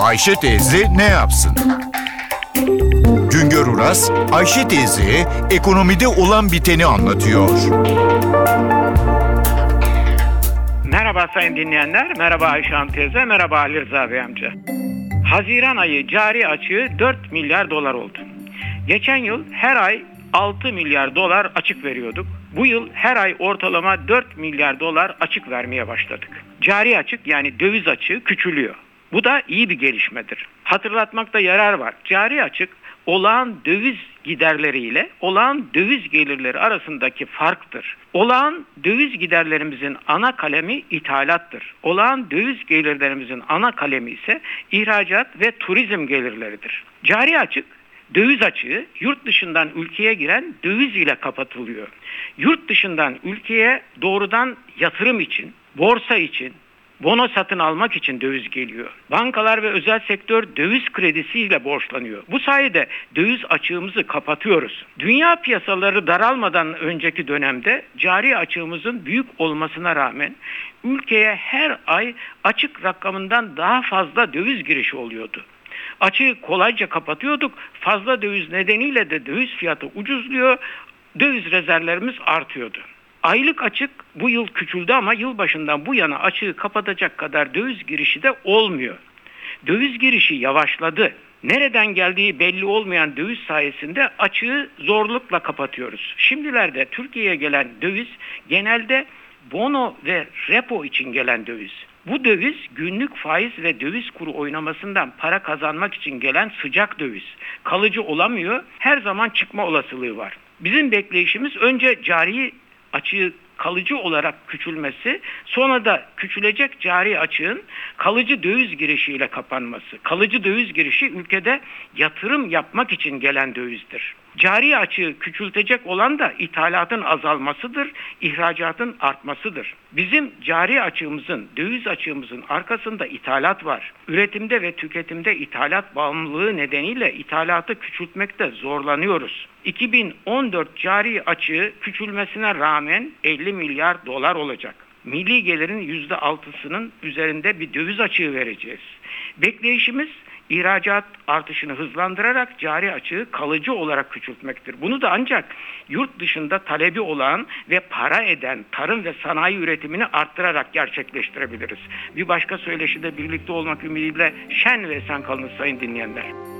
Ayşe teyze ne yapsın? Güngör Uras, Ayşe teyzeye ekonomide olan biteni anlatıyor. Merhaba sayın dinleyenler, merhaba Ayşe Hanım teyze, merhaba Ali Rıza Bey amca. Haziran ayı cari açığı 4 milyar dolar oldu. Geçen yıl her ay 6 milyar dolar açık veriyorduk. Bu yıl her ay ortalama 4 milyar dolar açık vermeye başladık. Cari açık yani döviz açığı küçülüyor. Bu da iyi bir gelişmedir. Hatırlatmakta yarar var. Cari açık olağan döviz giderleriyle olağan döviz gelirleri arasındaki farktır. Olağan döviz giderlerimizin ana kalemi ithalattır. Olağan döviz gelirlerimizin ana kalemi ise ihracat ve turizm gelirleridir. Cari açık döviz açığı yurt dışından ülkeye giren döviz ile kapatılıyor. Yurt dışından ülkeye doğrudan yatırım için, borsa için, bono satın almak için döviz geliyor. Bankalar ve özel sektör döviz kredisiyle borçlanıyor. Bu sayede döviz açığımızı kapatıyoruz. Dünya piyasaları daralmadan önceki dönemde cari açığımızın büyük olmasına rağmen ülkeye her ay açık rakamından daha fazla döviz girişi oluyordu. Açığı kolayca kapatıyorduk. Fazla döviz nedeniyle de döviz fiyatı ucuzluyor. Döviz rezervlerimiz artıyordu. Aylık açık bu yıl küçüldü ama yılbaşından bu yana açığı kapatacak kadar döviz girişi de olmuyor. Döviz girişi yavaşladı. Nereden geldiği belli olmayan döviz sayesinde açığı zorlukla kapatıyoruz. Şimdilerde Türkiye'ye gelen döviz genelde bono ve repo için gelen döviz. Bu döviz günlük faiz ve döviz kuru oynamasından para kazanmak için gelen sıcak döviz. Kalıcı olamıyor. Her zaman çıkma olasılığı var. Bizim bekleyişimiz önce cari açığı kalıcı olarak küçülmesi, sonra da küçülecek cari açığın kalıcı döviz girişiyle kapanması. Kalıcı döviz girişi ülkede yatırım yapmak için gelen dövizdir. Cari açığı küçültecek olan da ithalatın azalmasıdır, ihracatın artmasıdır. Bizim cari açığımızın, döviz açığımızın arkasında ithalat var. Üretimde ve tüketimde ithalat bağımlılığı nedeniyle ithalatı küçültmekte zorlanıyoruz. 2014 cari açığı küçülmesine rağmen 50 milyar dolar olacak. Milli gelirin %6'sının üzerinde bir döviz açığı vereceğiz. Bekleyişimiz ihracat artışını hızlandırarak cari açığı kalıcı olarak küçültmektir. Bunu da ancak yurt dışında talebi olan ve para eden tarım ve sanayi üretimini arttırarak gerçekleştirebiliriz. Bir başka söyleşide birlikte olmak ümidiyle şen ve esen kalınız sayın dinleyenler.